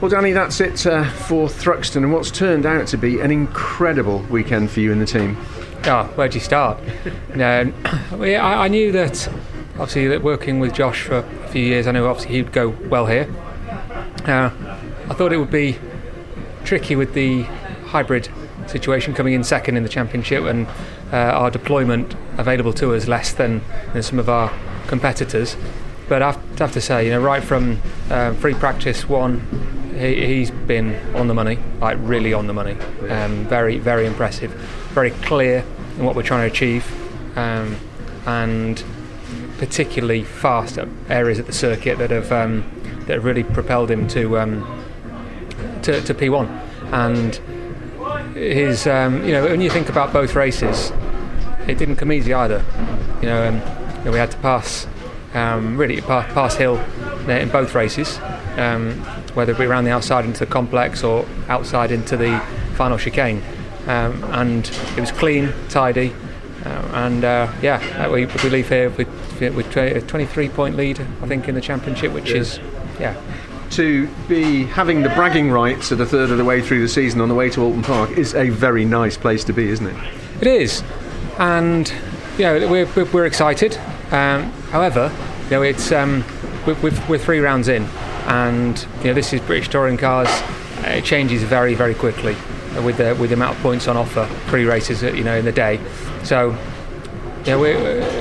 Well, Danny, that's it uh, for Thruxton and what's turned out to be an incredible weekend for you and the team. Oh, where'd you start? no, I, I knew that obviously that working with Josh for a few years, I knew obviously he'd go well here. Uh, I thought it would be tricky with the hybrid situation coming in second in the championship and uh, our deployment available to us less than, than some of our competitors. But I have to say, you know, right from uh, free practice one, he, has been on the money, like really on the money. Um, very, very impressive. Very clear in what we're trying to achieve, um, and particularly fast at areas at the circuit that have um, that have really propelled him to um, to, to P1. And his, um, you know, when you think about both races, it didn't come easy either. You know, you know we had to pass um, really pass, pass Hill in both races, um, whether it be around the outside into the complex or outside into the final chicane. Um, and it was clean, tidy, uh, and uh, yeah, we, we leave here with, with a 23 point lead, I think, in the championship, which is, yeah. To be having the bragging rights at a third of the way through the season on the way to Oulton Park is a very nice place to be, isn't it? It is, and yeah, we're, we're excited. Um, however, you know, it's um, we're, we're, three rounds in, and you know, this is British touring cars. It changes very, very quickly with the with the amount of points on offer pre-races, you know, in the day. So, yeah, we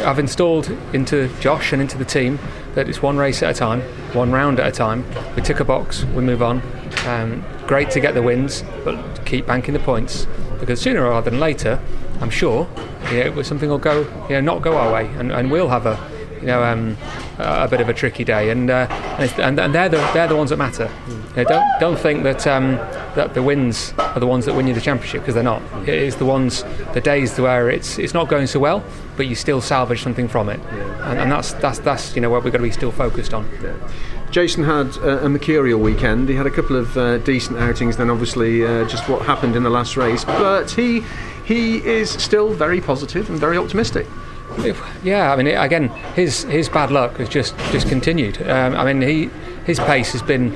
I've installed into Josh and into the team that it's one race at a time, one round at a time. We tick a box, we move on. Um, great to get the wins, but keep banking the points because sooner rather than later, I'm sure, yeah, something will go, you know, not go our way, and, and we'll have a you know, um, a bit of a tricky day, and uh, and, and, they're the they're the ones that matter. You know, don't don't think that um, that the wins are the ones that win you the championship because they're not. It is the ones, the days where it's it's not going so well, but you still salvage something from it, and, and that's that's that's you know what we've got to be still focused on. Jason had uh, a mercurial weekend. He had a couple of uh, decent outings. Then, obviously, uh, just what happened in the last race. But he he is still very positive and very optimistic. Yeah, I mean, again, his his bad luck has just just continued. Um, I mean, he his pace has been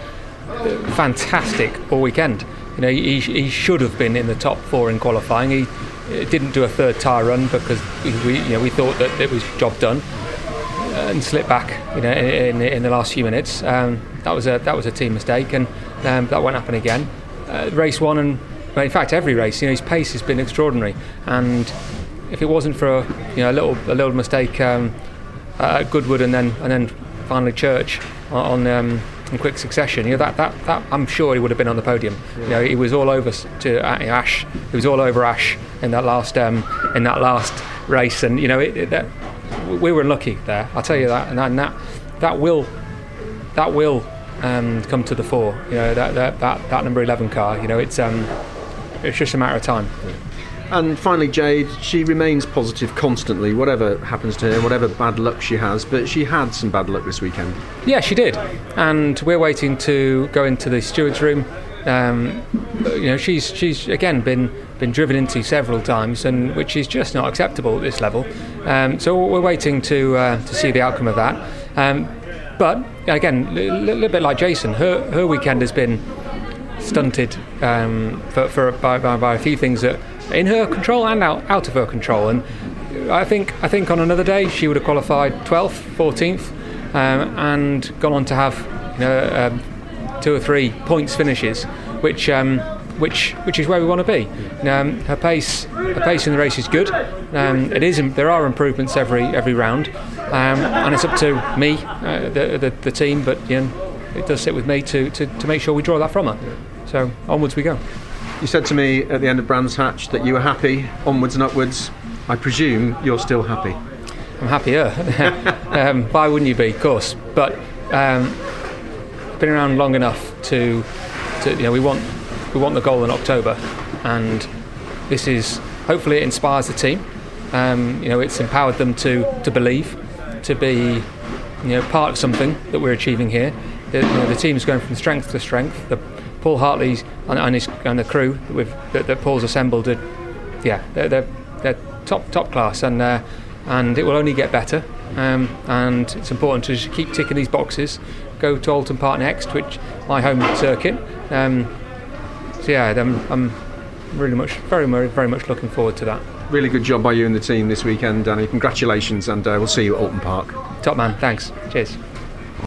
fantastic all weekend. You know, he, he should have been in the top four in qualifying. He didn't do a third tyre run because we you know we thought that it was job done and slipped back. You know, in, in, in the last few minutes. Um, that was a that was a team mistake, and um, that won't happen again. Uh, race one and in fact every race, you know, his pace has been extraordinary and if it wasn't for a, you know a little a little mistake um, at Goodwood and then and then finally Church on, um, in quick succession, you know that, that, that I'm sure he would have been on the podium. Yeah. You know, he was all over to uh, Ash. He was all over Ash in that last um, in that last race, and you know it, it, that, we were lucky there. I'll tell you that, and that that, that will that will um, come to the fore. You know that, that that that number 11 car. You know it's um, it's just a matter of time. Yeah. And finally, Jade, she remains positive constantly, whatever happens to her, whatever bad luck she has. But she had some bad luck this weekend. Yeah, she did. And we're waiting to go into the steward's room. Um, you know, she's she's again been been driven into several times, and which is just not acceptable at this level. Um, so we're waiting to uh, to see the outcome of that. Um, but again, a little bit like Jason, her her weekend has been stunted um, for, for by, by, by, a few things that in her control and out, out of her control. And I think I think on another day she would have qualified 12th, 14th, um, and gone on to have you know, um, two or three points finishes, which. Um, which, which is where we want to be. Um, her pace, her pace in the race is good. Um, it is. There are improvements every every round, and it's up to me, uh, the, the, the team. But you know, it does sit with me to, to, to make sure we draw that from her. So onwards we go. You said to me at the end of Brands Hatch that you were happy, onwards and upwards. I presume you're still happy. I'm happier. um, why wouldn't you be? Of course. But um, been around long enough to, to, you know, we want we want the goal in October, and this is hopefully it inspires the team. Um, you know, it's empowered them to to believe, to be, you know, part of something that we're achieving here. The, you know, the team's going from strength to strength. The, Paul Hartley's and, and, his, and the crew that, that, Paul's assembled, are, yeah, they're, they're, they're, top top class, and uh, and it will only get better. Um, and it's important to keep ticking these boxes. Go to Oulton Park next, which my home circuit, Um, so yeah, I'm, I'm really much, very, very, very much looking forward to that. Really good job by you and the team this weekend, Danny. Congratulations, and uh, we'll see you at Oulton Park. Top man, thanks. Cheers.